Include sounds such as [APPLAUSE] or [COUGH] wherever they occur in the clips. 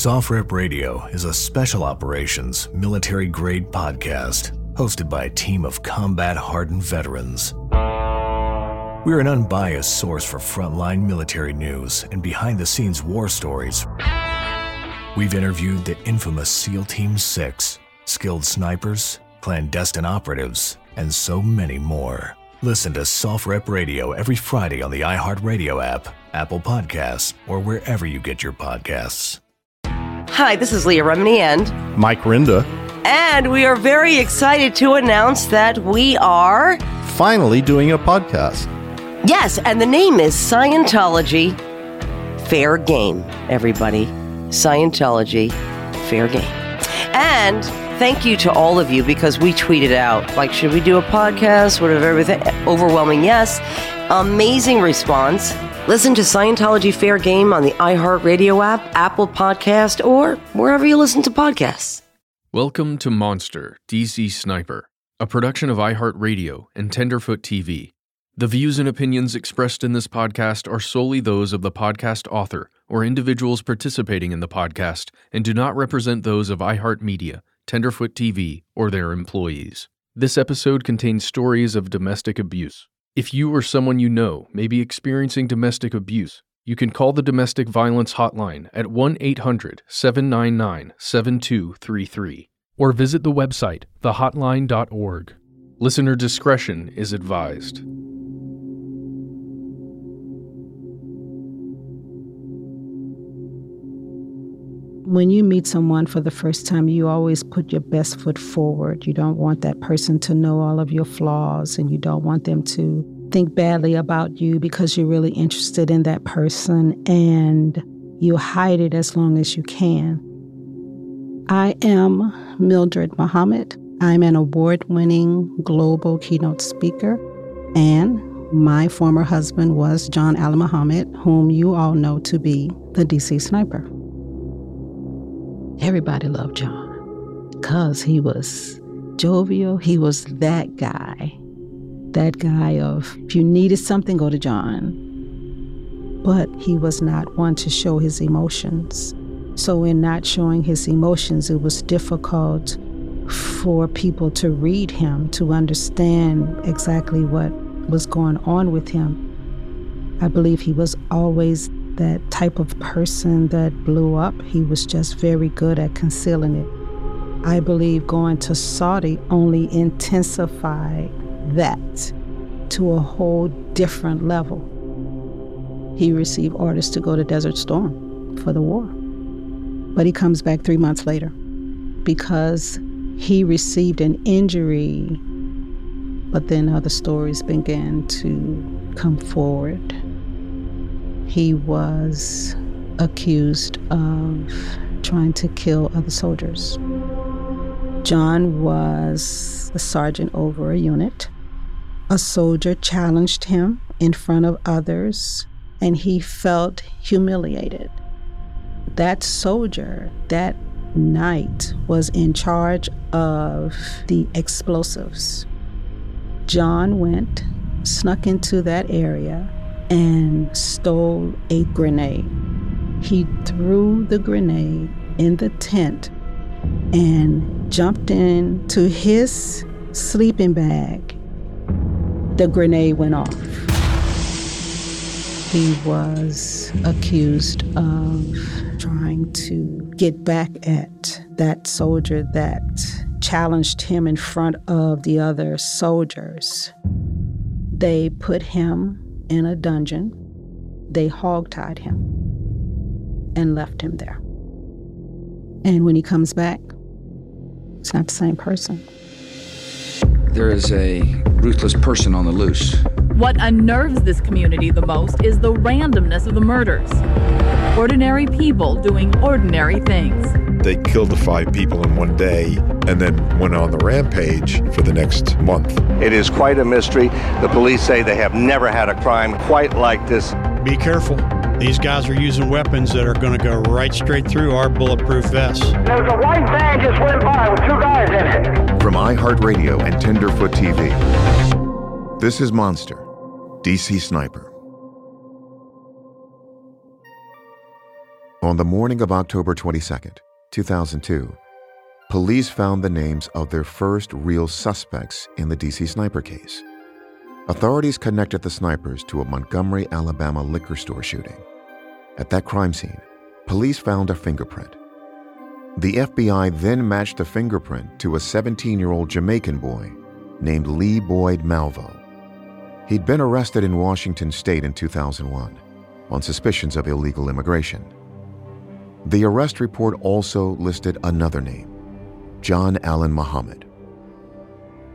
SOFREP Radio is a special operations, military grade podcast hosted by a team of combat hardened veterans. We're an unbiased source for frontline military news and behind the scenes war stories. We've interviewed the infamous SEAL Team 6, skilled snipers, clandestine operatives, and so many more. Listen to SOFREP Radio every Friday on the iHeartRadio app, Apple Podcasts, or wherever you get your podcasts. Hi, this is Leah Remini and Mike Rinder. And we are very excited to announce that we are finally doing a podcast. Yes, and the name is Scientology Fair Game, everybody. Scientology Fair Game. And thank you to all of you because we tweeted out, like, should we do a podcast? Whatever, everything. Overwhelming yes. Amazing response. Listen to Scientology Fair Game on the iHeartRadio app, Apple Podcast, or wherever you listen to podcasts. Welcome to Monster, DC Sniper, a production of iHeartRadio and Tenderfoot TV. The views and opinions expressed in this podcast are solely those of the podcast author or individuals participating in the podcast and do not represent those of iHeartMedia Tenderfoot TV, or their employees. This episode contains stories of domestic abuse. If you or someone you know may be experiencing domestic abuse, you can call the Domestic Violence Hotline at 1 800 799 7233 or visit the website thehotline.org. Listener discretion is advised. When you meet someone for the first time, you always put your best foot forward. You don't want that person to know all of your flaws, and you don't want them to think badly about you because you're really interested in that person, and you hide it as long as you can. I am Mildred Muhammad. I'm an award winning global keynote speaker, and my former husband was John Allen Muhammad, whom you all know to be the DC sniper. Everybody loved John because he was jovial. He was that guy, that guy of if you needed something, go to John. But he was not one to show his emotions. So, in not showing his emotions, it was difficult for people to read him, to understand exactly what was going on with him. I believe he was always that type of person that blew up. He was just very good at concealing it. I believe going to Saudi only intensified that to a whole different level. He received orders to go to Desert Storm for the war. But he comes back three months later because he received an injury. But then other stories began to come forward he was accused of trying to kill other soldiers. John was a sergeant over a unit. A soldier challenged him in front of others, and he felt humiliated. That soldier that night was in charge of the explosives. John went, snuck into that area, and stole a grenade. He threw the grenade in the tent and jumped into his sleeping bag. The grenade went off. He was accused of trying to get back at that soldier that challenged him in front of the other soldiers. They put him in a dungeon. They hogtied him and left him there. And when he comes back, it's not the same person. There is a ruthless person on the loose. What unnerves this community the most is the randomness of the murders. Ordinary people doing ordinary things. They killed the five people in one day and then went on the rampage for the next month. It is quite a mystery. The police say they have never had a crime quite like this. Be careful. These guys are using weapons that are going to go right straight through our bulletproof vests. There's a white van just went by with two guys in it. From iHeartRadio and Tenderfoot TV, this is Monster, DC Sniper. On the morning of October 22nd, 2002, police found the names of their first real suspects in the DC sniper case. Authorities connected the snipers to a Montgomery, Alabama liquor store shooting. At that crime scene, police found a fingerprint. The FBI then matched the fingerprint to a 17 year old Jamaican boy named Lee Boyd Malvo. He'd been arrested in Washington state in 2001 on suspicions of illegal immigration. The arrest report also listed another name John Allen Muhammad.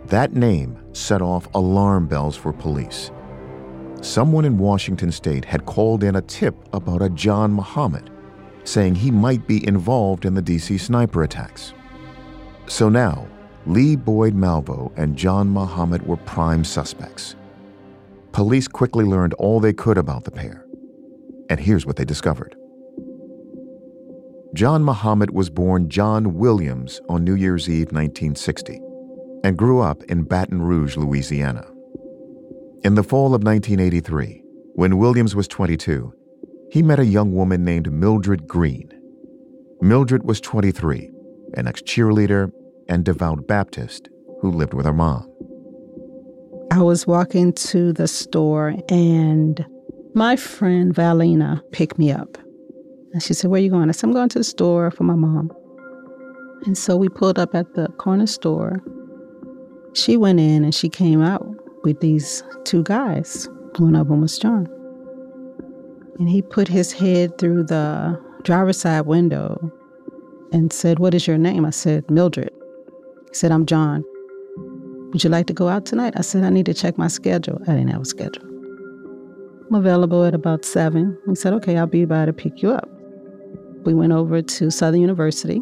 That name set off alarm bells for police. Someone in Washington state had called in a tip about a John Muhammad, saying he might be involved in the DC sniper attacks. So now, Lee Boyd Malvo and John Muhammad were prime suspects. Police quickly learned all they could about the pair. And here's what they discovered. John Muhammad was born John Williams on New Year's Eve 1960 and grew up in Baton Rouge, Louisiana. In the fall of 1983, when Williams was 22, he met a young woman named Mildred Green. Mildred was 23, an ex cheerleader and devout Baptist who lived with her mom. I was walking to the store and my friend Valina picked me up. And she said, Where are you going? I said, I'm going to the store for my mom. And so we pulled up at the corner store. She went in and she came out with these two guys. One of them was John. And he put his head through the driver's side window and said, What is your name? I said, Mildred. He said, I'm John. Would you like to go out tonight? I said, I need to check my schedule. I didn't have a schedule. I'm available at about seven. He said, Okay, I'll be by to pick you up. We went over to Southern University.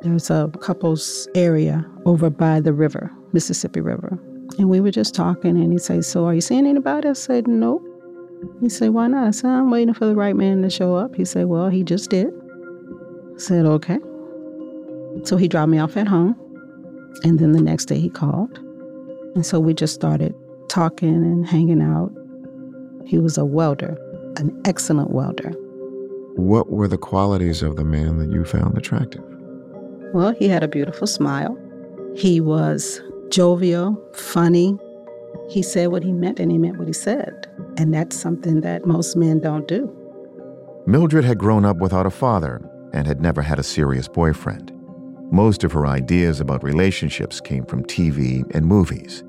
There's a couples area over by the river, Mississippi River. And we were just talking, and he said, So are you seeing anybody? I said, Nope. He said, Why not? I said, I'm waiting for the right man to show up. He said, Well, he just did. I said, Okay. So he dropped me off at home. And then the next day he called. And so we just started talking and hanging out. He was a welder, an excellent welder. What were the qualities of the man that you found attractive? Well, he had a beautiful smile. He was jovial, funny. He said what he meant and he meant what he said. And that's something that most men don't do. Mildred had grown up without a father and had never had a serious boyfriend. Most of her ideas about relationships came from TV and movies.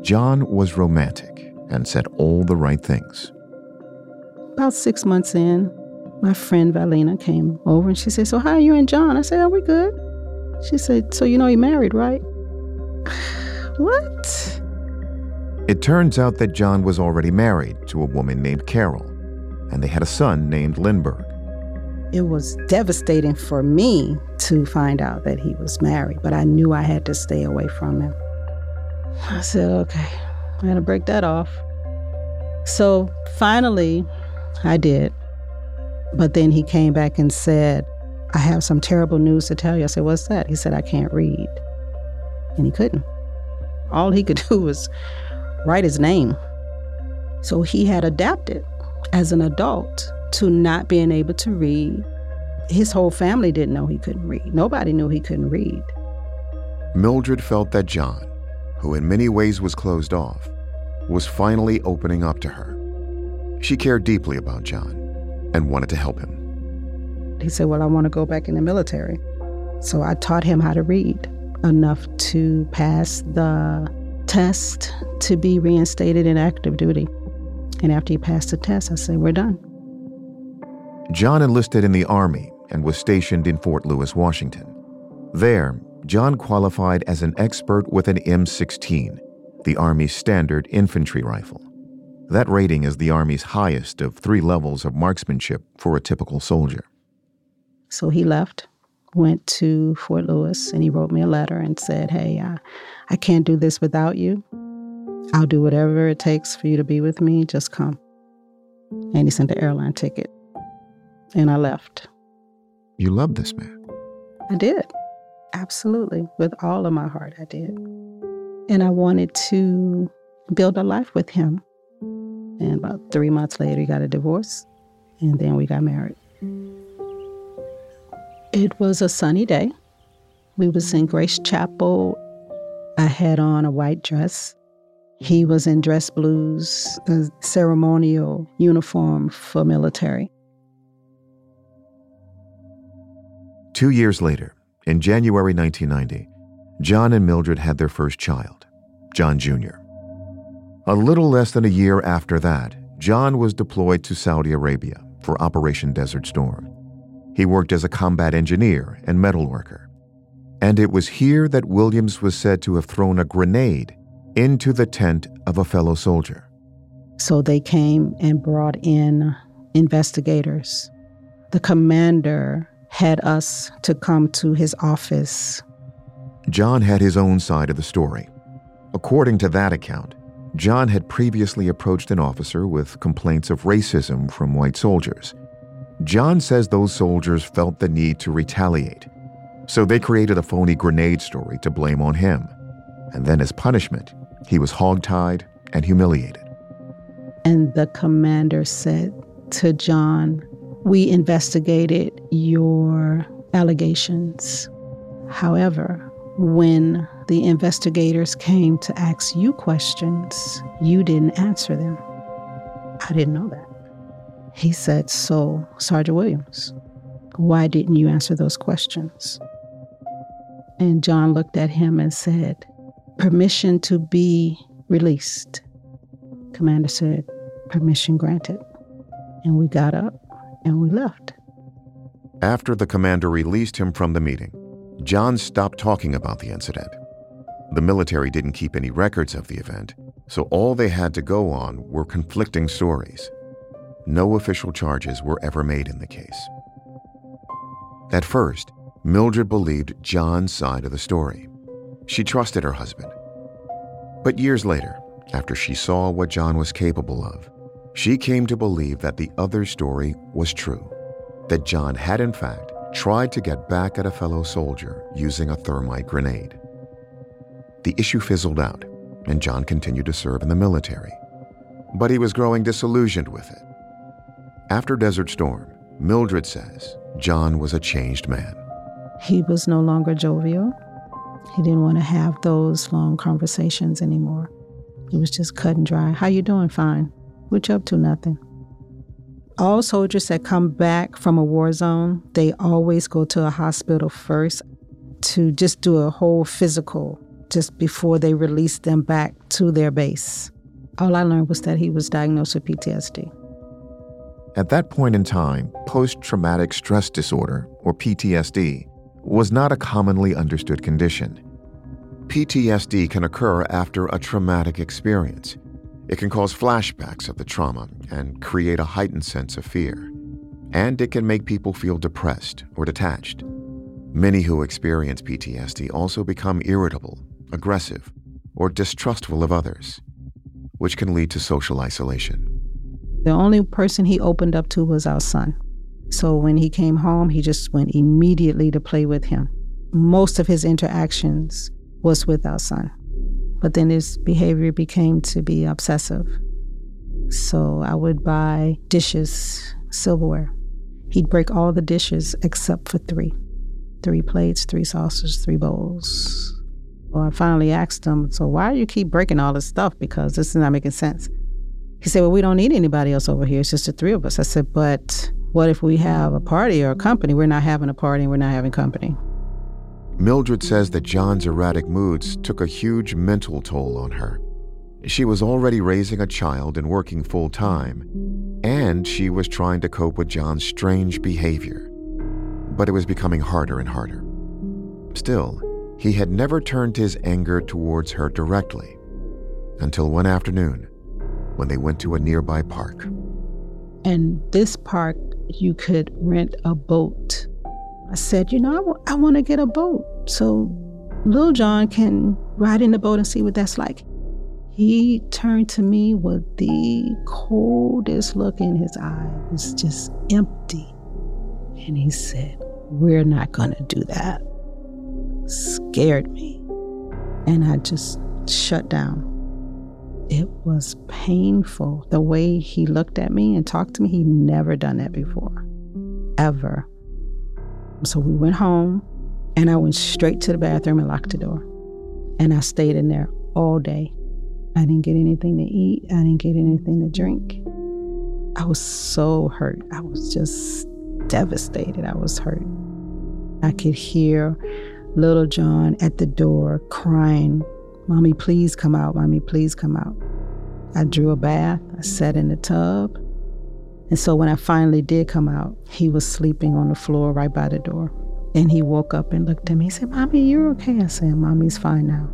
John was romantic and said all the right things. About six months in, my friend Valina came over and she said, So, how are you and John? I said, Are we good? She said, So, you know, you married, right? [SIGHS] what? It turns out that John was already married to a woman named Carol, and they had a son named Lindbergh. It was devastating for me to find out that he was married, but I knew I had to stay away from him. I said, okay, I had to break that off. So finally, I did. But then he came back and said, I have some terrible news to tell you. I said, What's that? He said, I can't read. And he couldn't. All he could [LAUGHS] do was write his name. So he had adapted as an adult to not being able to read. His whole family didn't know he couldn't read. Nobody knew he couldn't read. Mildred felt that John, who in many ways was closed off, was finally opening up to her. She cared deeply about John and wanted to help him. He said, Well, I want to go back in the military. So I taught him how to read enough to pass the test to be reinstated in active duty. And after he passed the test, I said, We're done. John enlisted in the Army and was stationed in Fort Lewis, Washington. There, John qualified as an expert with an M16, the Army's standard infantry rifle. That rating is the Army's highest of three levels of marksmanship for a typical soldier. So he left, went to Fort Lewis, and he wrote me a letter and said, Hey, I, I can't do this without you. I'll do whatever it takes for you to be with me. Just come. And he sent the airline ticket. And I left. You love this man. I did. Absolutely. With all of my heart, I did. And I wanted to build a life with him. And about three months later, he got a divorce. And then we got married. It was a sunny day. We was in Grace Chapel. I had on a white dress. He was in dress blues, a ceremonial uniform for military. Two years later, in January 1990, John and Mildred had their first child, John Jr. A little less than a year after that, John was deployed to Saudi Arabia for Operation Desert Storm. He worked as a combat engineer and metal worker. And it was here that Williams was said to have thrown a grenade into the tent of a fellow soldier. So they came and brought in investigators. The commander had us to come to his office. John had his own side of the story. According to that account, John had previously approached an officer with complaints of racism from white soldiers. John says those soldiers felt the need to retaliate, so they created a phony grenade story to blame on him. And then, as punishment, he was hogtied and humiliated. And the commander said to John, We investigated your allegations. However, when the investigators came to ask you questions, you didn't answer them. I didn't know that. He said, So, Sergeant Williams, why didn't you answer those questions? And John looked at him and said, Permission to be released. Commander said, Permission granted. And we got up and we left. After the commander released him from the meeting, John stopped talking about the incident. The military didn't keep any records of the event, so all they had to go on were conflicting stories. No official charges were ever made in the case. At first, Mildred believed John's side of the story. She trusted her husband. But years later, after she saw what John was capable of, she came to believe that the other story was true. That John had, in fact, tried to get back at a fellow soldier using a thermite grenade. The issue fizzled out, and John continued to serve in the military. But he was growing disillusioned with it. After Desert Storm, Mildred says John was a changed man. He was no longer jovial. He didn't want to have those long conversations anymore. It was just cut and dry. How you doing? Fine. What you up to? Nothing. All soldiers that come back from a war zone, they always go to a hospital first to just do a whole physical just before they release them back to their base. All I learned was that he was diagnosed with PTSD. At that point in time, post traumatic stress disorder, or PTSD, was not a commonly understood condition. PTSD can occur after a traumatic experience. It can cause flashbacks of the trauma and create a heightened sense of fear. And it can make people feel depressed or detached. Many who experience PTSD also become irritable, aggressive, or distrustful of others, which can lead to social isolation. The only person he opened up to was our son. So when he came home, he just went immediately to play with him. Most of his interactions was with our son. But then his behavior became to be obsessive. So I would buy dishes, silverware. He'd break all the dishes except for three three plates, three saucers, three bowls. Well, I finally asked him, So why do you keep breaking all this stuff? Because this is not making sense. He said, Well, we don't need anybody else over here. It's just the three of us. I said, But what if we have a party or a company? We're not having a party and we're not having company. Mildred says that John's erratic moods took a huge mental toll on her. She was already raising a child and working full time, and she was trying to cope with John's strange behavior. But it was becoming harder and harder. Still, he had never turned his anger towards her directly until one afternoon when they went to a nearby park. And this park, you could rent a boat I said, you know, I, w- I want to get a boat so Little John can ride in the boat and see what that's like. He turned to me with the coldest look in his eye. It was just empty. And he said, We're not going to do that. Scared me. And I just shut down. It was painful. The way he looked at me and talked to me, He'd never done that before. Ever. So we went home, and I went straight to the bathroom and locked the door. And I stayed in there all day. I didn't get anything to eat, I didn't get anything to drink. I was so hurt. I was just devastated. I was hurt. I could hear little John at the door crying, Mommy, please come out. Mommy, please come out. I drew a bath. I sat in the tub. And so when I finally did come out, he was sleeping on the floor right by the door. And he woke up and looked at me. He said, Mommy, you're okay. I said, Mommy's fine now.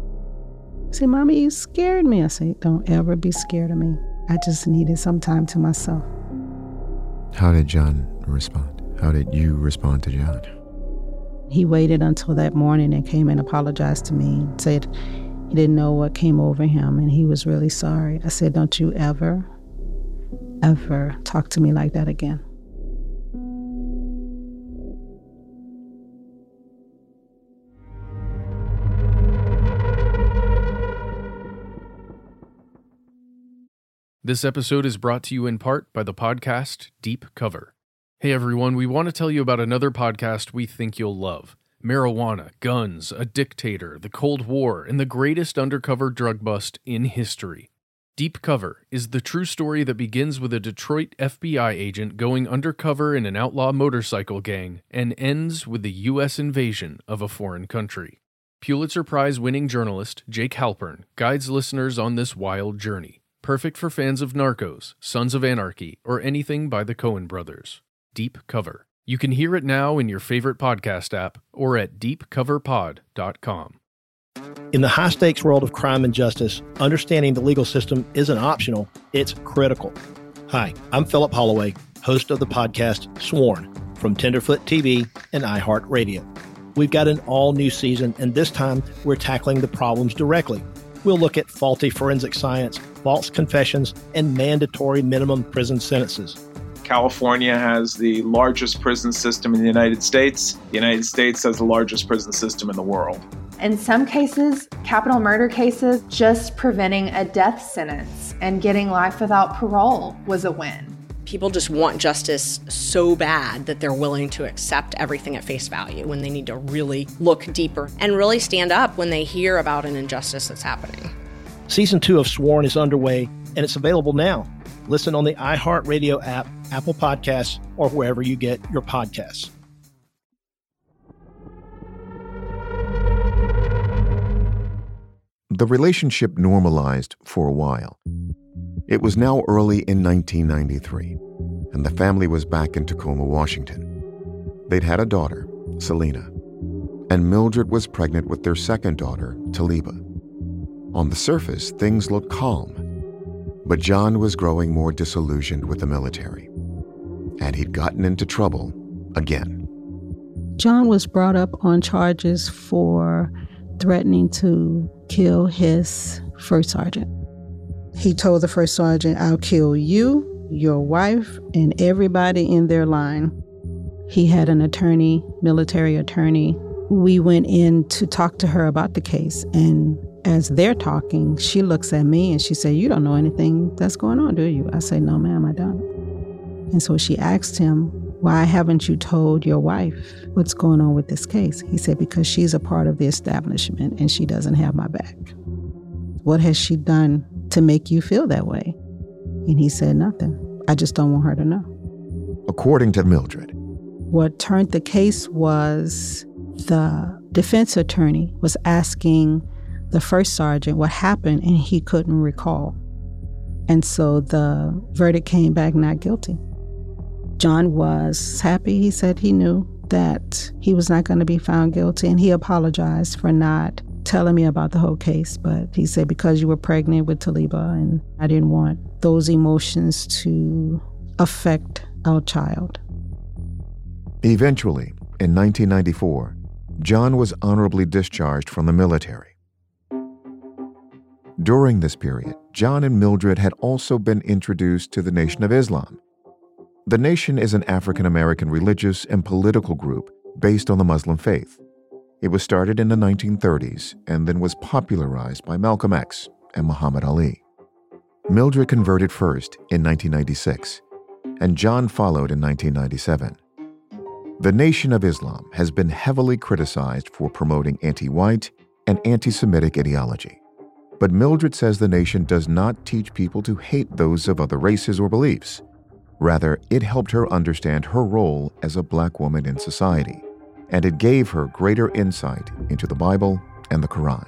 He said, Mommy, you scared me. I said, Don't ever be scared of me. I just needed some time to myself. How did John respond? How did you respond to John? He waited until that morning and came and apologized to me said he didn't know what came over him and he was really sorry. I said, Don't you ever, ever talk to me like that again. This episode is brought to you in part by the podcast Deep Cover. Hey everyone, we want to tell you about another podcast we think you'll love marijuana, guns, a dictator, the Cold War, and the greatest undercover drug bust in history. Deep Cover is the true story that begins with a Detroit FBI agent going undercover in an outlaw motorcycle gang and ends with the U.S. invasion of a foreign country. Pulitzer Prize winning journalist Jake Halpern guides listeners on this wild journey, perfect for fans of Narcos, Sons of Anarchy, or anything by the Coen brothers. Deep Cover. You can hear it now in your favorite podcast app or at deepcoverpod.com. In the high stakes world of crime and justice, understanding the legal system isn't optional, it's critical. Hi, I'm Philip Holloway, host of the podcast Sworn from Tenderfoot TV and iHeartRadio. We've got an all new season, and this time we're tackling the problems directly. We'll look at faulty forensic science, false confessions, and mandatory minimum prison sentences. California has the largest prison system in the United States. The United States has the largest prison system in the world. In some cases, capital murder cases, just preventing a death sentence and getting life without parole was a win. People just want justice so bad that they're willing to accept everything at face value when they need to really look deeper and really stand up when they hear about an injustice that's happening. Season two of Sworn is underway and it's available now. Listen on the iHeartRadio app, Apple Podcasts, or wherever you get your podcasts. The relationship normalized for a while. It was now early in 1993, and the family was back in Tacoma, Washington. They'd had a daughter, Selena, and Mildred was pregnant with their second daughter, Taliba. On the surface, things looked calm, but John was growing more disillusioned with the military, and he'd gotten into trouble again. John was brought up on charges for threatening to kill his first sergeant. He told the first sergeant, I'll kill you, your wife, and everybody in their line. He had an attorney, military attorney. We went in to talk to her about the case, and as they're talking, she looks at me and she said, You don't know anything that's going on, do you? I say, No, ma'am, I don't. And so she asked him, Why haven't you told your wife what's going on with this case? He said, Because she's a part of the establishment and she doesn't have my back. What has she done to make you feel that way? And he said, Nothing. I just don't want her to know. According to Mildred, what turned the case was the defense attorney was asking the first sergeant what happened and he couldn't recall. And so the verdict came back not guilty. John was happy. He said he knew that he was not going to be found guilty and he apologized for not telling me about the whole case. But he said, because you were pregnant with Taliba and I didn't want those emotions to affect our child. Eventually, in 1994, John was honorably discharged from the military. During this period, John and Mildred had also been introduced to the Nation of Islam. The Nation is an African American religious and political group based on the Muslim faith. It was started in the 1930s and then was popularized by Malcolm X and Muhammad Ali. Mildred converted first in 1996, and John followed in 1997. The Nation of Islam has been heavily criticized for promoting anti white and anti Semitic ideology. But Mildred says the nation does not teach people to hate those of other races or beliefs. Rather, it helped her understand her role as a black woman in society, and it gave her greater insight into the Bible and the Quran.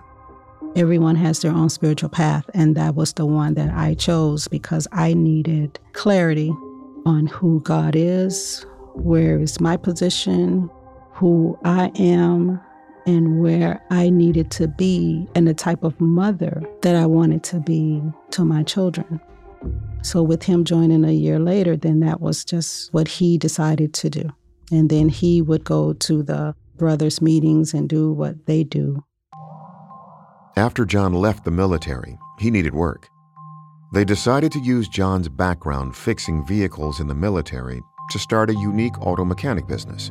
Everyone has their own spiritual path, and that was the one that I chose because I needed clarity on who God is, where is my position, who I am, and where I needed to be, and the type of mother that I wanted to be to my children. So, with him joining a year later, then that was just what he decided to do. And then he would go to the brothers' meetings and do what they do. After John left the military, he needed work. They decided to use John's background fixing vehicles in the military to start a unique auto mechanic business.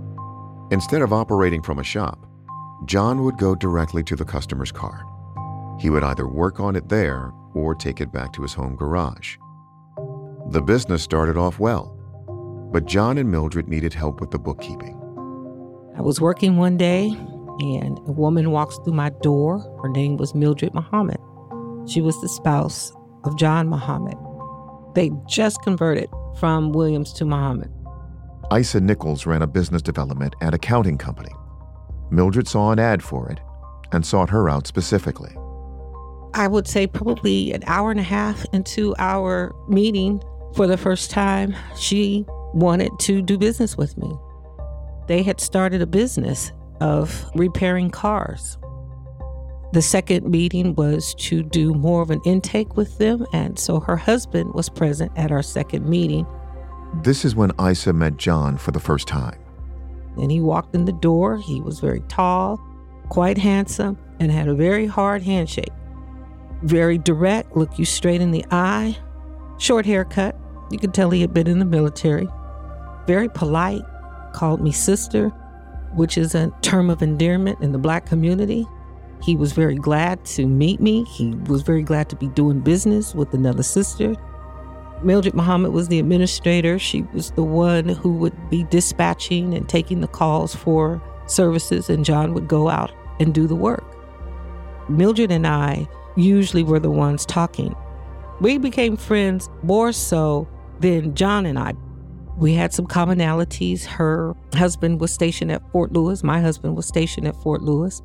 Instead of operating from a shop, John would go directly to the customer's car. He would either work on it there or take it back to his home garage. The business started off well, but John and Mildred needed help with the bookkeeping. I was working one day and a woman walks through my door. Her name was Mildred Muhammad. She was the spouse of John Muhammad. They just converted from Williams to Muhammad. Isa Nichols ran a business development and accounting company. Mildred saw an ad for it and sought her out specifically. I would say probably an hour and a half into our meeting for the first time, she wanted to do business with me. They had started a business of repairing cars. The second meeting was to do more of an intake with them, and so her husband was present at our second meeting. This is when Isa met John for the first time. And he walked in the door. He was very tall, quite handsome, and had a very hard handshake. Very direct, look you straight in the eye, short haircut. You could tell he had been in the military. Very polite, called me sister, which is a term of endearment in the black community. He was very glad to meet me. He was very glad to be doing business with another sister. Mildred Muhammad was the administrator. She was the one who would be dispatching and taking the calls for services, and John would go out and do the work. Mildred and I usually were the ones talking. We became friends more so than John and I. We had some commonalities. Her husband was stationed at Fort Lewis, my husband was stationed at Fort Lewis.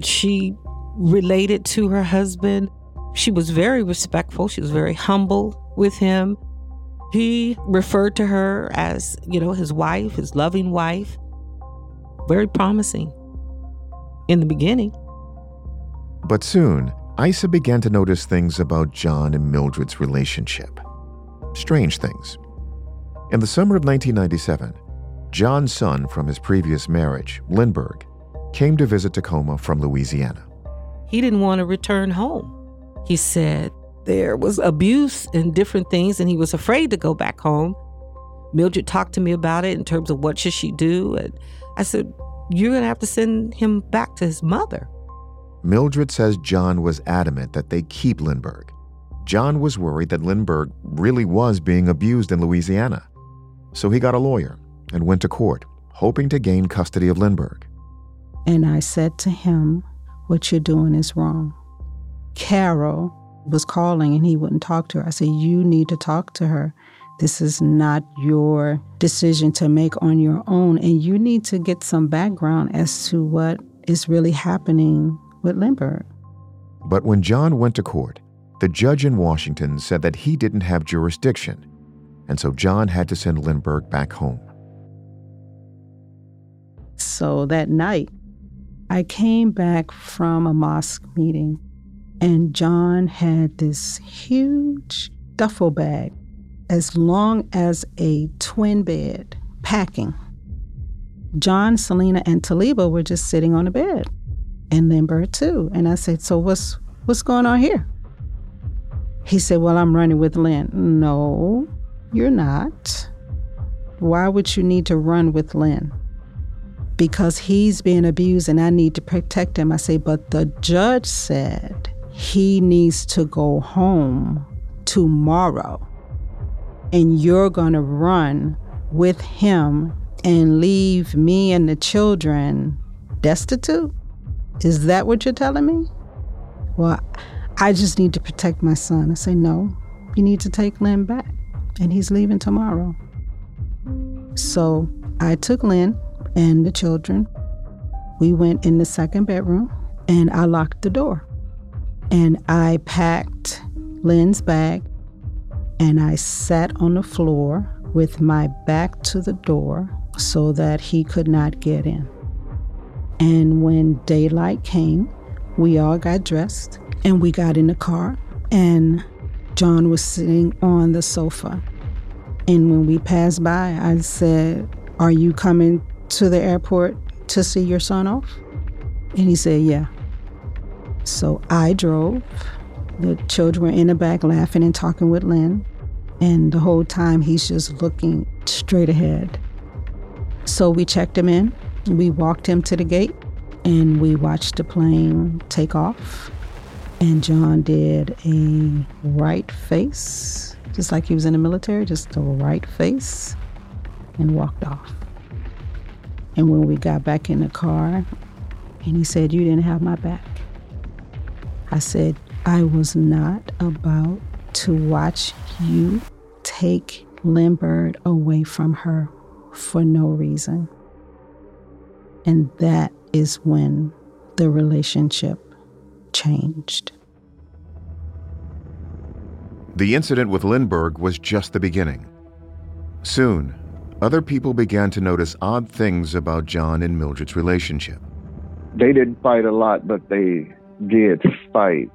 She related to her husband. She was very respectful, she was very humble with him. He referred to her as, you know, his wife, his loving wife. Very promising in the beginning. But soon, Isa began to notice things about John and Mildred's relationship. Strange things. In the summer of 1997, John's son from his previous marriage, Lindbergh, came to visit Tacoma from Louisiana. He didn't want to return home. He said there was abuse and different things, and he was afraid to go back home. Mildred talked to me about it in terms of what should she do. And I said, You're going to have to send him back to his mother. Mildred says John was adamant that they keep Lindbergh. John was worried that Lindbergh really was being abused in Louisiana. So he got a lawyer and went to court, hoping to gain custody of Lindbergh. And I said to him, What you're doing is wrong. Carol was calling and he wouldn't talk to her. I said, You need to talk to her. This is not your decision to make on your own. And you need to get some background as to what is really happening with Lindbergh. But when John went to court, the judge in Washington said that he didn't have jurisdiction, and so John had to send Lindbergh back home. So that night, I came back from a mosque meeting, and John had this huge duffel bag as long as a twin bed packing. John, Selena, and Taliba were just sitting on the bed and Lindbergh too. And I said, So what's what's going on here? He said, Well, I'm running with Lynn. No, you're not. Why would you need to run with Lynn? Because he's being abused and I need to protect him. I say, but the judge said he needs to go home tomorrow. And you're going to run with him and leave me and the children destitute? Is that what you're telling me? Well, I just need to protect my son. I say, No, you need to take Lynn back, and he's leaving tomorrow. So I took Lynn and the children. We went in the second bedroom and I locked the door. And I packed Lynn's bag and I sat on the floor with my back to the door so that he could not get in. And when daylight came, we all got dressed and we got in the car, and John was sitting on the sofa. And when we passed by, I said, Are you coming to the airport to see your son off? And he said, Yeah. So I drove. The children were in the back laughing and talking with Lynn. And the whole time he's just looking straight ahead. So we checked him in. We walked him to the gate and we watched the plane take off. And John did a right face, just like he was in the military, just a right face, and walked off. And when we got back in the car, and he said, You didn't have my back. I said, I was not about to watch you take Byrd away from her for no reason. And that is when the relationship changed. The incident with Lindbergh was just the beginning. Soon, other people began to notice odd things about John and Mildred's relationship. They didn't fight a lot, but they did fight.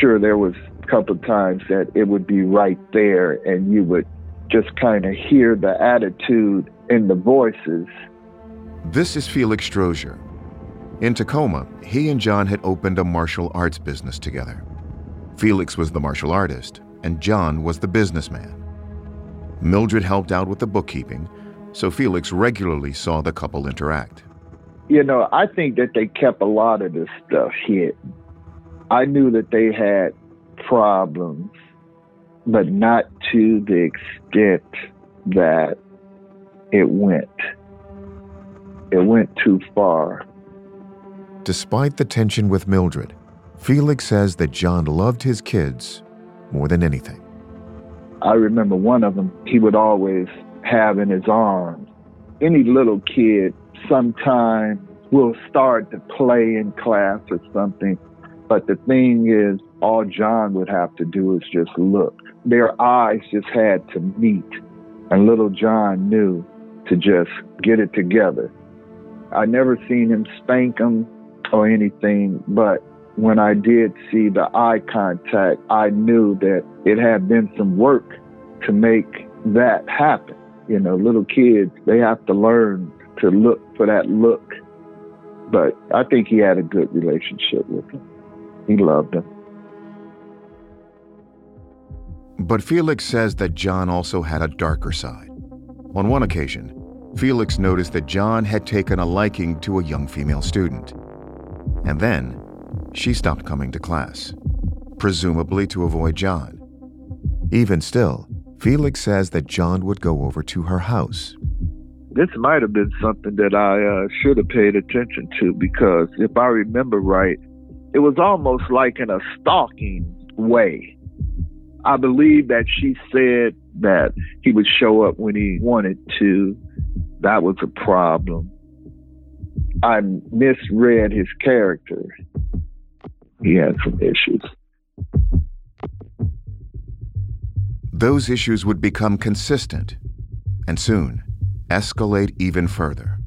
Sure, there was a couple of times that it would be right there, and you would just kind of hear the attitude in the voices. This is Felix Strozier. In Tacoma, he and John had opened a martial arts business together. Felix was the martial artist, and John was the businessman. Mildred helped out with the bookkeeping, so Felix regularly saw the couple interact. You know, I think that they kept a lot of this stuff hidden. I knew that they had problems, but not to the extent that it went. It went too far. Despite the tension with Mildred, Felix says that John loved his kids more than anything. I remember one of them he would always have in his arms. Any little kid sometime will start to play in class or something. But the thing is, all John would have to do is just look. Their eyes just had to meet. And little John knew to just get it together. I never seen him spank him or anything, but when I did see the eye contact, I knew that it had been some work to make that happen. You know, little kids, they have to learn to look for that look. But I think he had a good relationship with him. He loved him. But Felix says that John also had a darker side. On one occasion, Felix noticed that John had taken a liking to a young female student. And then, she stopped coming to class, presumably to avoid John. Even still, Felix says that John would go over to her house. This might have been something that I uh, should have paid attention to because if I remember right, it was almost like in a stalking way. I believe that she said that he would show up when he wanted to. That was a problem. I misread his character. He had some issues. Those issues would become consistent and soon escalate even further.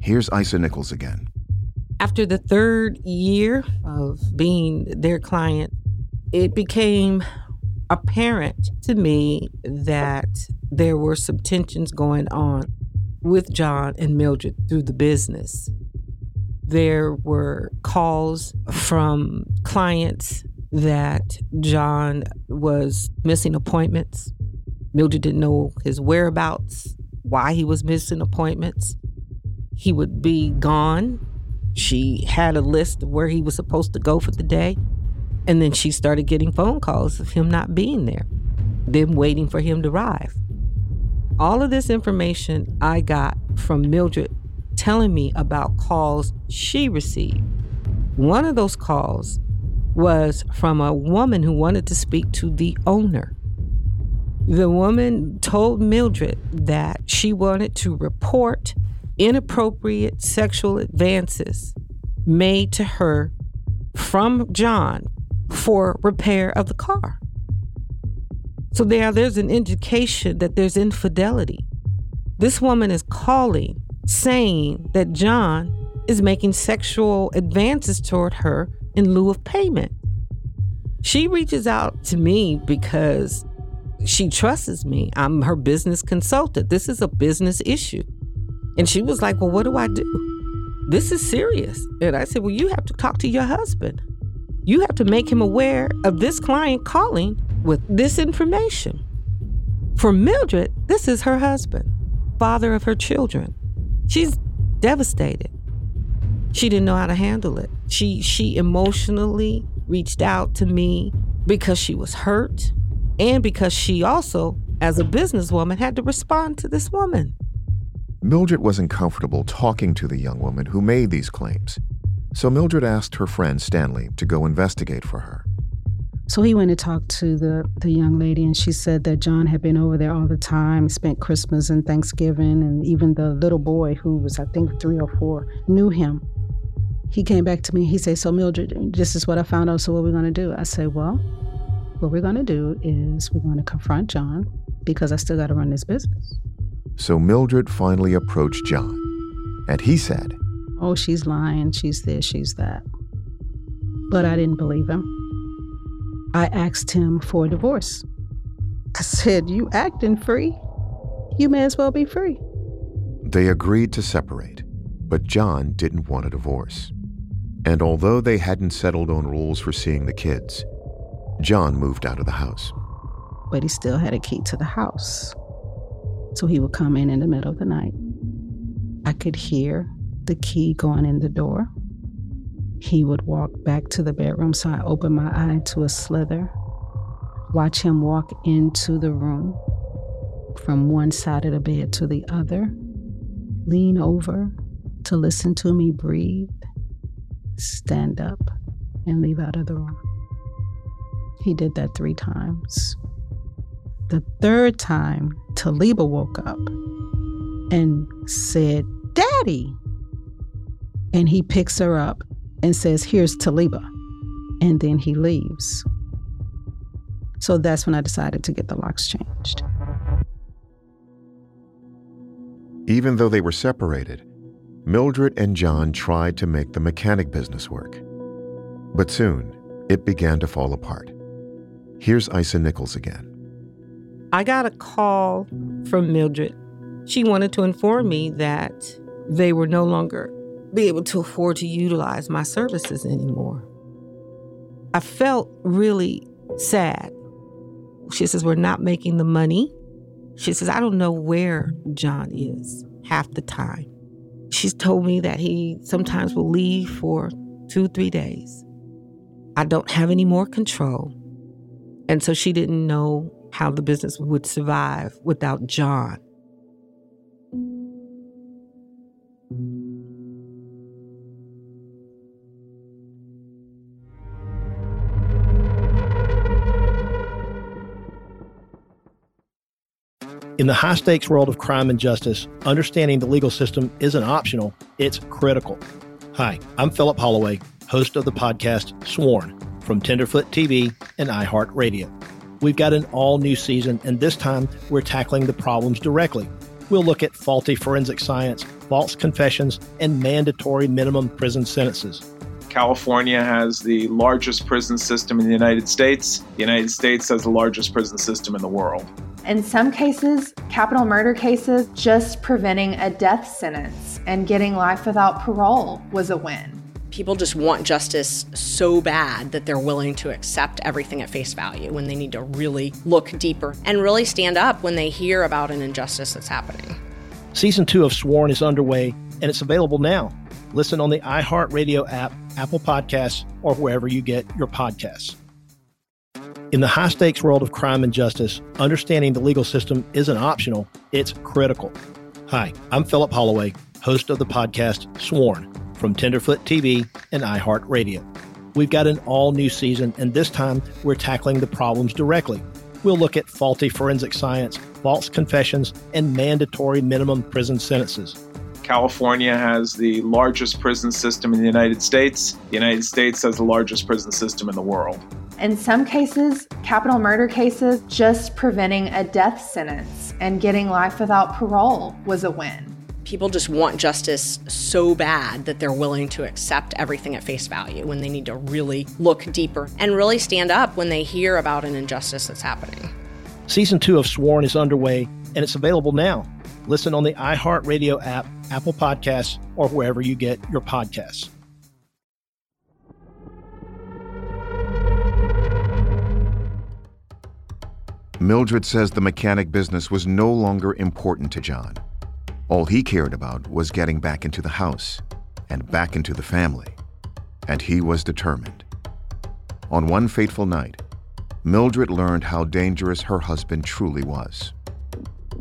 Here's Isa Nichols again. After the third year of being their client, it became apparent to me that there were some tensions going on with John and Mildred through the business. There were calls from clients that John was missing appointments. Mildred didn't know his whereabouts, why he was missing appointments. He would be gone. She had a list of where he was supposed to go for the day. And then she started getting phone calls of him not being there, them waiting for him to arrive. All of this information I got from Mildred telling me about calls she received. One of those calls was from a woman who wanted to speak to the owner. The woman told Mildred that she wanted to report inappropriate sexual advances made to her from John for repair of the car. So there, there's an indication that there's infidelity. This woman is calling, saying that John is making sexual advances toward her in lieu of payment. She reaches out to me because she trusts me. I'm her business consultant. This is a business issue. And she was like, Well, what do I do? This is serious. And I said, Well, you have to talk to your husband. You have to make him aware of this client calling with this information. For Mildred, this is her husband, father of her children. She's devastated. She didn't know how to handle it. She she emotionally reached out to me because she was hurt and because she also, as a businesswoman, had to respond to this woman. Mildred wasn't comfortable talking to the young woman who made these claims, so Mildred asked her friend Stanley to go investigate for her. So he went and talked to the, the young lady, and she said that John had been over there all the time, spent Christmas and Thanksgiving, and even the little boy, who was, I think, three or four, knew him. He came back to me. He said, So, Mildred, this is what I found out. So, what are we going to do? I said, Well, what we're going to do is we're going to confront John because I still got to run this business. So, Mildred finally approached John, and he said, Oh, she's lying. She's this, she's that. But I didn't believe him. I asked him for a divorce. I said, You acting free? You may as well be free. They agreed to separate, but John didn't want a divorce. And although they hadn't settled on rules for seeing the kids, John moved out of the house. But he still had a key to the house. So he would come in in the middle of the night. I could hear the key going in the door. He would walk back to the bedroom, so I opened my eye to a slither, watch him walk into the room from one side of the bed to the other, lean over to listen to me breathe, stand up, and leave out of the room. He did that three times. The third time, Taliba woke up and said, Daddy. And he picks her up and says, Here's Taliba. And then he leaves. So that's when I decided to get the locks changed. Even though they were separated, Mildred and John tried to make the mechanic business work. But soon, it began to fall apart. Here's Isa Nichols again. I got a call from Mildred. She wanted to inform me that they were no longer be able to afford to utilize my services anymore. I felt really sad. She says, We're not making the money. She says, I don't know where John is half the time. She's told me that he sometimes will leave for two, three days. I don't have any more control. And so she didn't know how the business would survive without John. In the high stakes world of crime and justice, understanding the legal system isn't optional, it's critical. Hi, I'm Philip Holloway, host of the podcast Sworn from Tenderfoot TV and iHeartRadio. We've got an all new season, and this time we're tackling the problems directly. We'll look at faulty forensic science, false confessions, and mandatory minimum prison sentences. California has the largest prison system in the United States. The United States has the largest prison system in the world. In some cases, capital murder cases, just preventing a death sentence and getting life without parole was a win. People just want justice so bad that they're willing to accept everything at face value when they need to really look deeper and really stand up when they hear about an injustice that's happening. Season two of Sworn is underway and it's available now. Listen on the iHeartRadio app, Apple Podcasts, or wherever you get your podcasts. In the high stakes world of crime and justice, understanding the legal system isn't optional, it's critical. Hi, I'm Philip Holloway, host of the podcast Sworn from Tenderfoot TV and iHeartRadio. We've got an all new season, and this time we're tackling the problems directly. We'll look at faulty forensic science, false confessions, and mandatory minimum prison sentences. California has the largest prison system in the United States. The United States has the largest prison system in the world. In some cases, capital murder cases, just preventing a death sentence and getting life without parole was a win. People just want justice so bad that they're willing to accept everything at face value when they need to really look deeper and really stand up when they hear about an injustice that's happening. Season two of Sworn is underway, and it's available now. Listen on the iHeartRadio app, Apple Podcasts, or wherever you get your podcasts. Mildred says the mechanic business was no longer important to John. All he cared about was getting back into the house and back into the family. And he was determined. On one fateful night, Mildred learned how dangerous her husband truly was.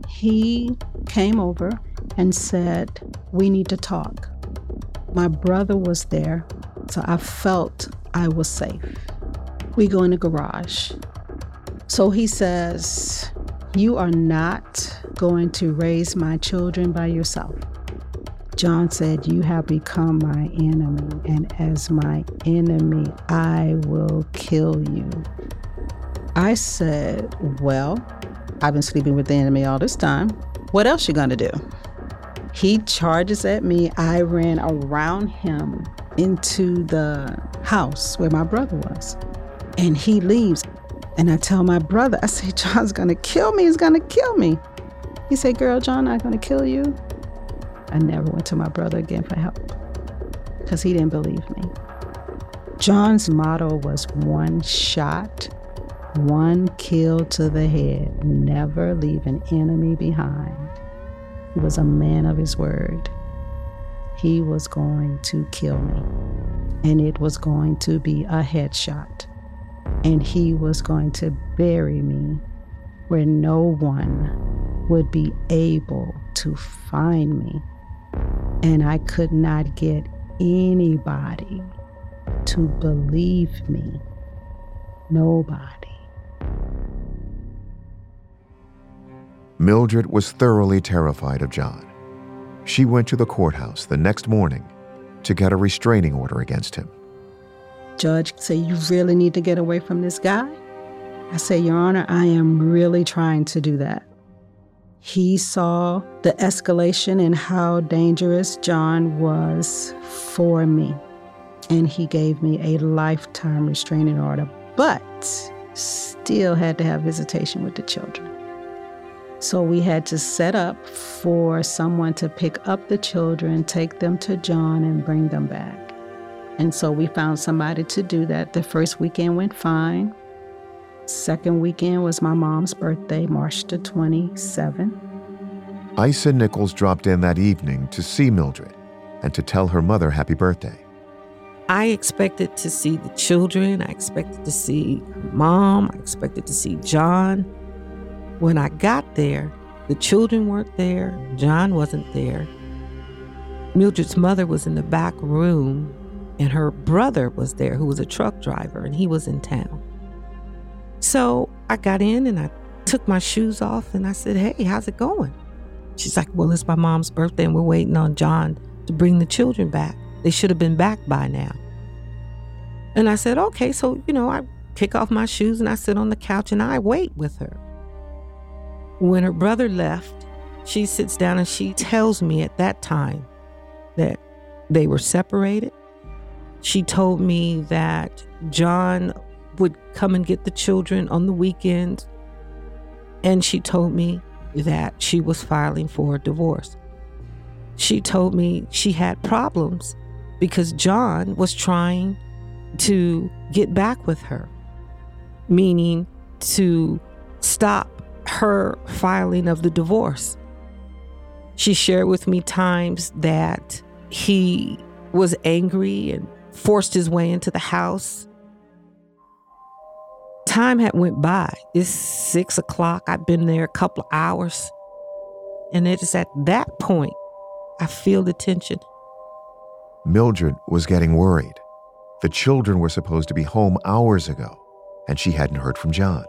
He came over and said, We need to talk. My brother was there, so I felt I was safe. We go in the garage. So he says, You are not going to raise my children by yourself. John said, You have become my enemy, and as my enemy, I will kill you. I said, Well, I've been sleeping with the enemy all this time. What else you gonna do? He charges at me. I ran around him into the house where my brother was. And he leaves. And I tell my brother, I say, John's gonna kill me, he's gonna kill me. He said, Girl, John not gonna kill you. I never went to my brother again for help because he didn't believe me. John's motto was one shot, one kill to the head, never leave an enemy behind. He was a man of his word. He was going to kill me, and it was going to be a headshot and he was going to bury me where no one would be able to find me. And I could not get anybody to believe me. Nobody. Mildred was thoroughly terrified of John. She went to the courthouse the next morning to get a restraining order against him. Judge say, You really need to get away from this guy? I say, Your Honor, I am really trying to do that. He saw the escalation and how dangerous John was for me. And he gave me a lifetime restraining order, but still had to have visitation with the children. So we had to set up for someone to pick up the children, take them to John, and bring them back. And so we found somebody to do that. The first weekend went fine. Second weekend was my mom's birthday, March the 27th. Isa Nichols dropped in that evening to see Mildred and to tell her mother happy birthday. I expected to see the children. I expected to see mom. I expected to see John. When I got there, the children weren't there. John wasn't there. Mildred's mother was in the back room and her brother was there who was a truck driver and he was in town. So I got in and I took my shoes off and I said, Hey, how's it going? She's like, Well, it's my mom's birthday and we're waiting on John to bring the children back. They should have been back by now. And I said, Okay. So, you know, I kick off my shoes and I sit on the couch and I wait with her. When her brother left, she sits down and she tells me at that time that they were separated she told me that John would come and get the children on the weekends. And she told me that she was filing for a divorce. She told me she had problems because John was trying to get back with her, meaning to stop her filing of the divorce. She shared with me times that he was angry and forced his way into the house. Time had went by. It's six o'clock. I've been there a couple of hours. And it is at that point I feel the tension. Mildred was getting worried. The children were supposed to be home hours ago, and she hadn't heard from John.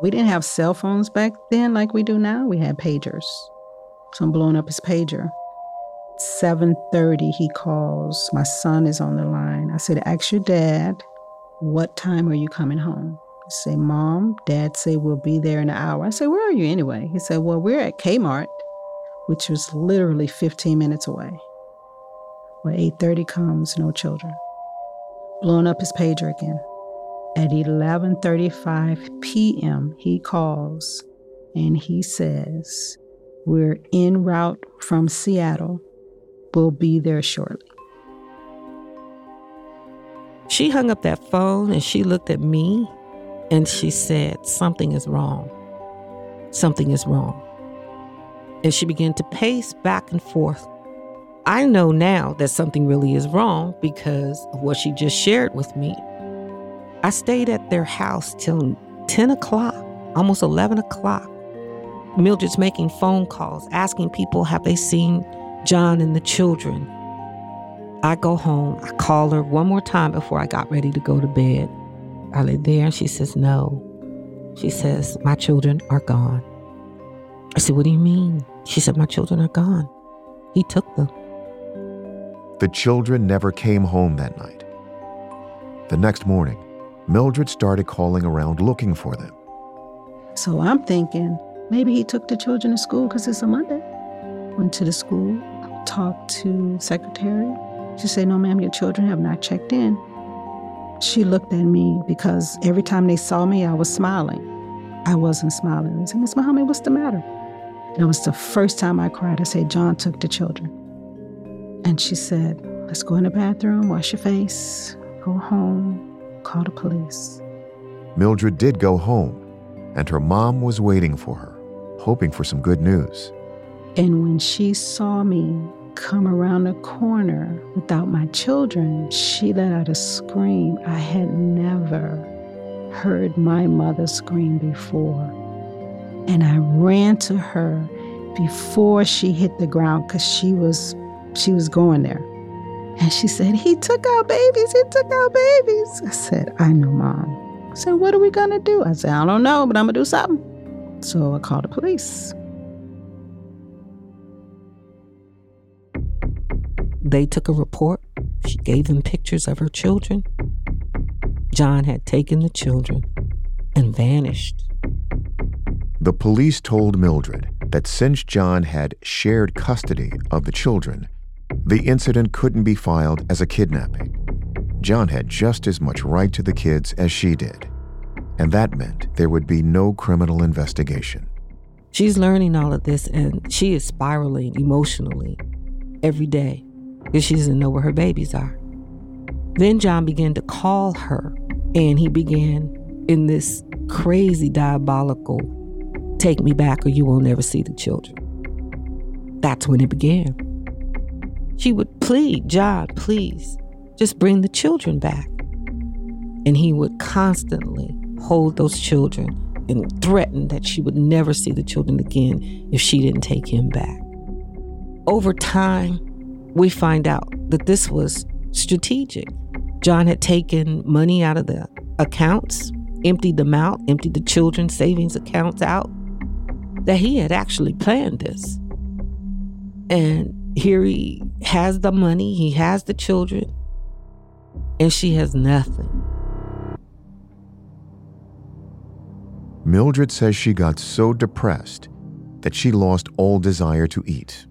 We didn't have cell phones back then like we do now. We had pagers. So I'm blowing up his pager. 7:30 he calls. My son is on the line. I said, "Ask your dad, what time are you coming home?" I say, "Mom, Dad say we'll be there in an hour." I say, "Where are you anyway?" He said, "Well, we're at Kmart, which was literally 15 minutes away." When 8:30 comes, no children. Blowing up his pager again. At 11:35 p.m., he calls and he says, "We're en route from Seattle. We'll be there shortly." She hung up that phone and she looked at me and she said, Something is wrong. Something is wrong. And she began to pace back and forth. I know now that something really is wrong because of what she just shared with me. I stayed at their house till 10 o'clock, almost 11 o'clock. Mildred's making phone calls, asking people, have they seen John and the children? I go home, I call her one more time before I got ready to go to bed. Are they there? And she says, no. She says, my children are gone. I said, what do you mean? She said, my children are gone. He took them. The children never came home that night. The next morning, Mildred started calling around looking for them. So I'm thinking maybe he took the children to school because it's a Monday. Went to the school, talked to secretary. She said, "No, ma'am, your children have not checked in." She looked at me because every time they saw me, I was smiling. I wasn't smiling. I said, Miss Muhammad, what's the matter? That was the first time I cried. I said, John took the children. And she said, Let's go in the bathroom, wash your face, go home, call the police. Mildred did go home, and her mom was waiting for her, hoping for some good news. And when she saw me come around the corner without my children, she let out a scream I had never heard my mother scream before. And I ran to her before she hit the ground because she was she was going there. And she said, He took our babies, he took our babies. I said, I know, Mom. I said, What are we gonna do? I said, I don't know, but I'm gonna do something. So I called the police. They took a report. She gave them pictures of her children. John had taken the children and vanished. The police told Mildred that since John had shared custody of the children, the incident couldn't be filed as a kidnapping. John had just as much right to the kids as she did, and that meant there would be no criminal investigation. She's learning all of this and she is spiraling emotionally every day because she doesn't know where her babies are. Then John began to call her, and he began in this crazy diabolical take me back or you will never see the children. That's when it began. She would plead, John, please, just bring the children back. And he would constantly hold those children and threaten that she would never see the children again if she didn't take him back. Over time, we find out that this was strategic. John had taken money out of the accounts, emptied them out, emptied the children's savings accounts out, that he had actually planned this. And here he has the money, he has the children, and she has nothing. Mildred says she got so depressed that she lost all desire to eat.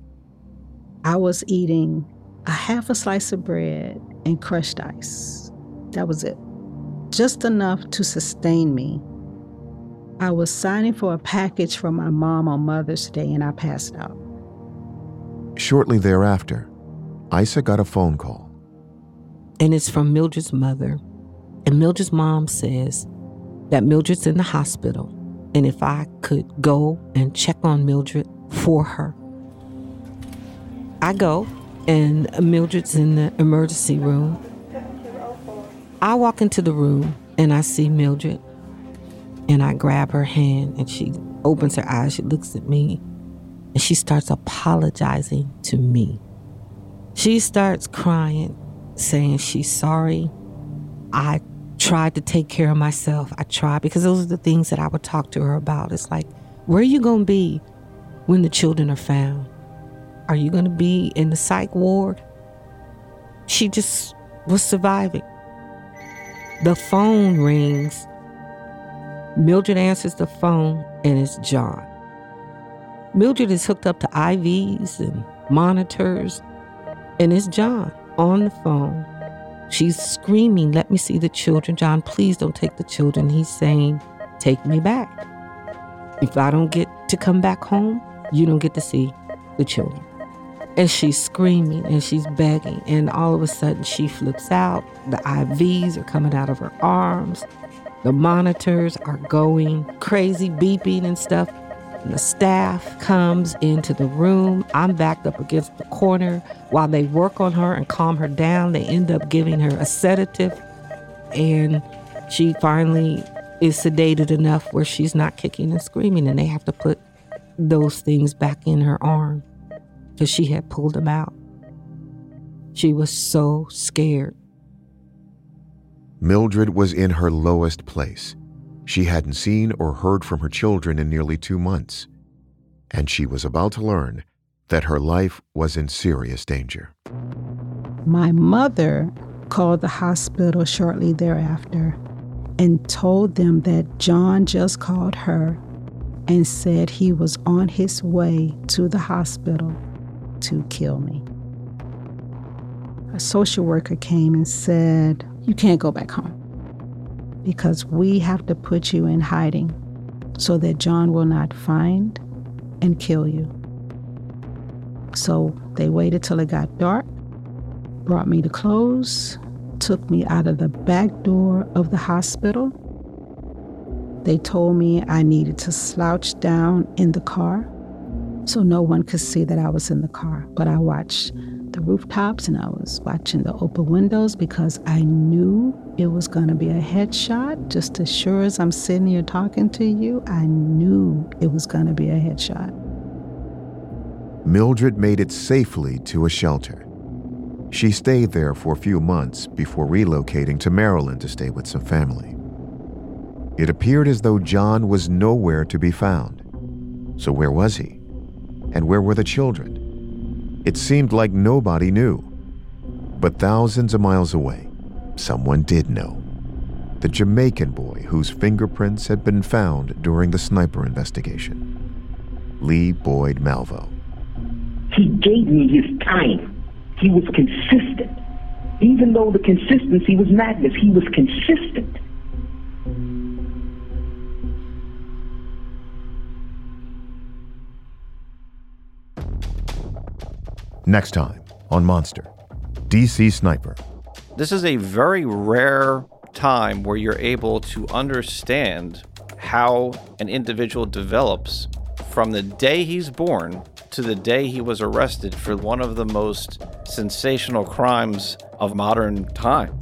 I was eating a half a slice of bread and crushed ice. That was it. Just enough to sustain me. I was signing for a package from my mom on Mother's Day and I passed out. Shortly thereafter, Isa got a phone call. And it's from Mildred's mother. And Mildred's mom says that Mildred's in the hospital and if I could go and check on Mildred for her. I go, and Mildred's in the emergency room. I walk into the room and I see Mildred, and I grab her hand, and she opens her eyes. She looks at me, and she starts apologizing to me. She starts crying, saying she's sorry. I tried to take care of myself. I tried because those are the things that I would talk to her about. It's like, where are you going to be when the children are found? Are you going to be in the psych ward? She just was surviving. The phone rings. Mildred answers the phone, and it's John. Mildred is hooked up to IVs and monitors, and it's John on the phone. She's screaming, Let me see the children. John, please don't take the children. He's saying, Take me back. If I don't get to come back home, you don't get to see the children. And she's screaming and she's begging. And all of a sudden, she flips out. The IVs are coming out of her arms. The monitors are going crazy, beeping and stuff. And the staff comes into the room. I'm backed up against the corner while they work on her and calm her down. They end up giving her a sedative, and she finally is sedated enough where she's not kicking and screaming, and they have to put those things back in her arm because she had pulled him out. She was so scared. Mildred was in her lowest place. She hadn't seen or heard from her children in nearly two months, and she was about to learn that her life was in serious danger. My mother called the hospital shortly thereafter and told them that John just called her and said he was on his way to the hospital to kill me. A social worker came and said, You can't go back home because we have to put you in hiding so that John will not find and kill you. So they waited till it got dark, brought me the clothes, took me out of the back door of the hospital. They told me I needed to slouch down in the car so no one could see that I was in the car. But I watched the rooftops and I was watching the open windows because I knew it was going to be a headshot. Just as sure as I'm sitting here talking to you, I knew it was going to be a headshot. Mildred made it safely to a shelter. She stayed there for a few months before relocating to Maryland to stay with some family. It appeared as though John was nowhere to be found. So, where was he? And where were the children? It seemed like nobody knew. But thousands of miles away, someone did know. The Jamaican boy whose fingerprints had been found during the sniper investigation. Lee Boyd Malvo. He gave me his time. He was consistent. Even though the consistency was madness, he was consistent. Next time on Monster, DC Sniper. This is a very rare time where you're able to understand how an individual develops from the day he's born to the day he was arrested for one of the most sensational crimes of modern time.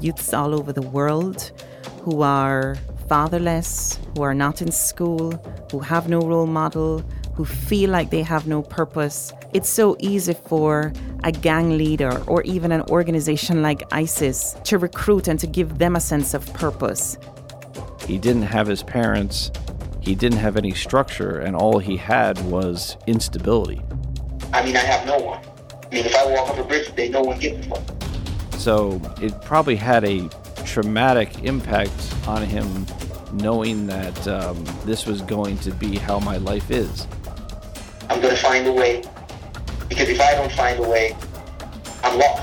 Youths all over the world who are fatherless, who are not in school, who have no role model, who feel like they have no purpose. It's so easy for a gang leader or even an organization like ISIS to recruit and to give them a sense of purpose. He didn't have his parents, he didn't have any structure, and all he had was instability. I mean, I have no one. I mean, if I walk up a bridge, they no one gives a fuck. So it probably had a traumatic impact on him knowing that um, this was going to be how my life is. I'm going to find a way. Because if I don't find a way, I'm lost.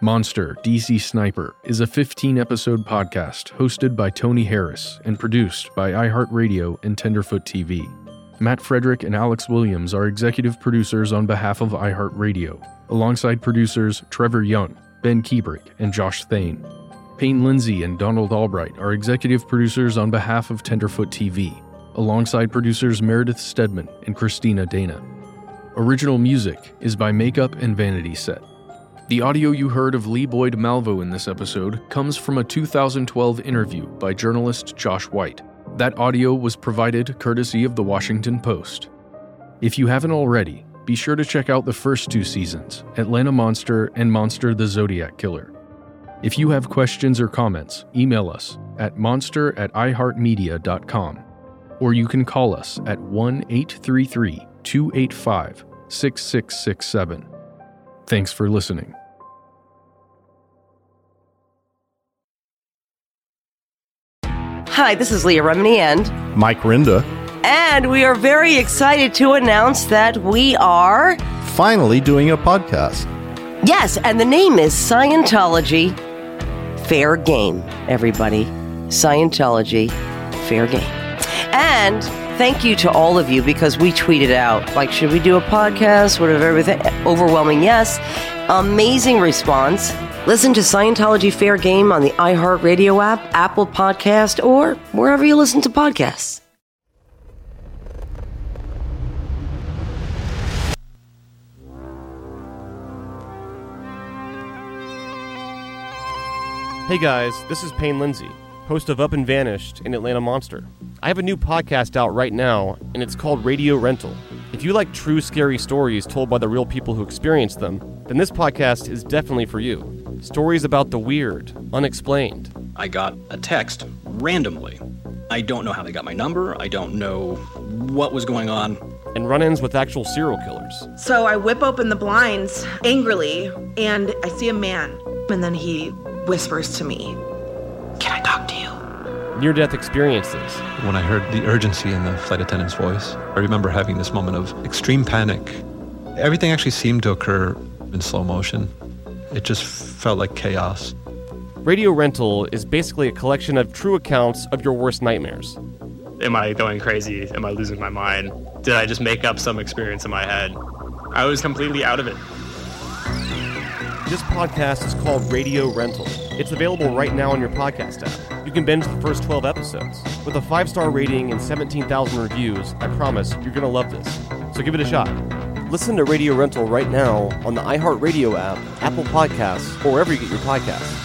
Monster DC Sniper is a 15 episode podcast hosted by Tony Harris and produced by iHeartRadio and Tenderfoot TV. Matt Frederick and Alex Williams are executive producers on behalf of iHeartRadio, alongside producers Trevor Young, Ben Kebrick, and Josh Thane. Payne Lindsay and Donald Albright are executive producers on behalf of Tenderfoot TV, alongside producers Meredith Stedman and Christina Dana. Original music is by Makeup and Vanity Set. The audio you heard of Lee Boyd Malvo in this episode comes from a 2012 interview by journalist Josh White. That audio was provided courtesy of the Washington Post. If you haven't already, be sure to check out the first two seasons Atlanta Monster and Monster the Zodiac Killer. If you have questions or comments, email us at monster at iheartmedia.com or you can call us at 1 833 285 6667. Thanks for listening. Hi, this is Leah Remini and Mike Rinder. And we are very excited to announce that we are finally doing a podcast. Yes, and the name is Scientology Fair Game, everybody. Scientology Fair Game. And thank you to all of you because we tweeted out, like, should we do a podcast? Whatever, everything. Overwhelming yes. Amazing response. Listen to Scientology Fair Game on the iHeartRadio app, Apple Podcast, or wherever you listen to podcasts. Hey guys, this is Payne Lindsay, host of Up and Vanished in Atlanta Monster. I have a new podcast out right now, and it's called Radio Rental. If you like true scary stories told by the real people who experienced them, then this podcast is definitely for you. Stories about the weird, unexplained. I got a text randomly. I don't know how they got my number, I don't know what was going on. And run ins with actual serial killers. So I whip open the blinds angrily, and I see a man, and then he whispers to me, Can I talk to you? Near death experiences. When I heard the urgency in the flight attendant's voice, I remember having this moment of extreme panic. Everything actually seemed to occur in slow motion. It just felt like chaos. Radio Rental is basically a collection of true accounts of your worst nightmares. Am I going crazy? Am I losing my mind? Did I just make up some experience in my head? I was completely out of it. This podcast is called Radio Rental. It's available right now on your podcast app. You can binge the first 12 episodes. With a five star rating and 17,000 reviews, I promise you're going to love this. So give it a shot. Listen to Radio Rental right now on the iHeartRadio app, Apple Podcasts, or wherever you get your podcasts.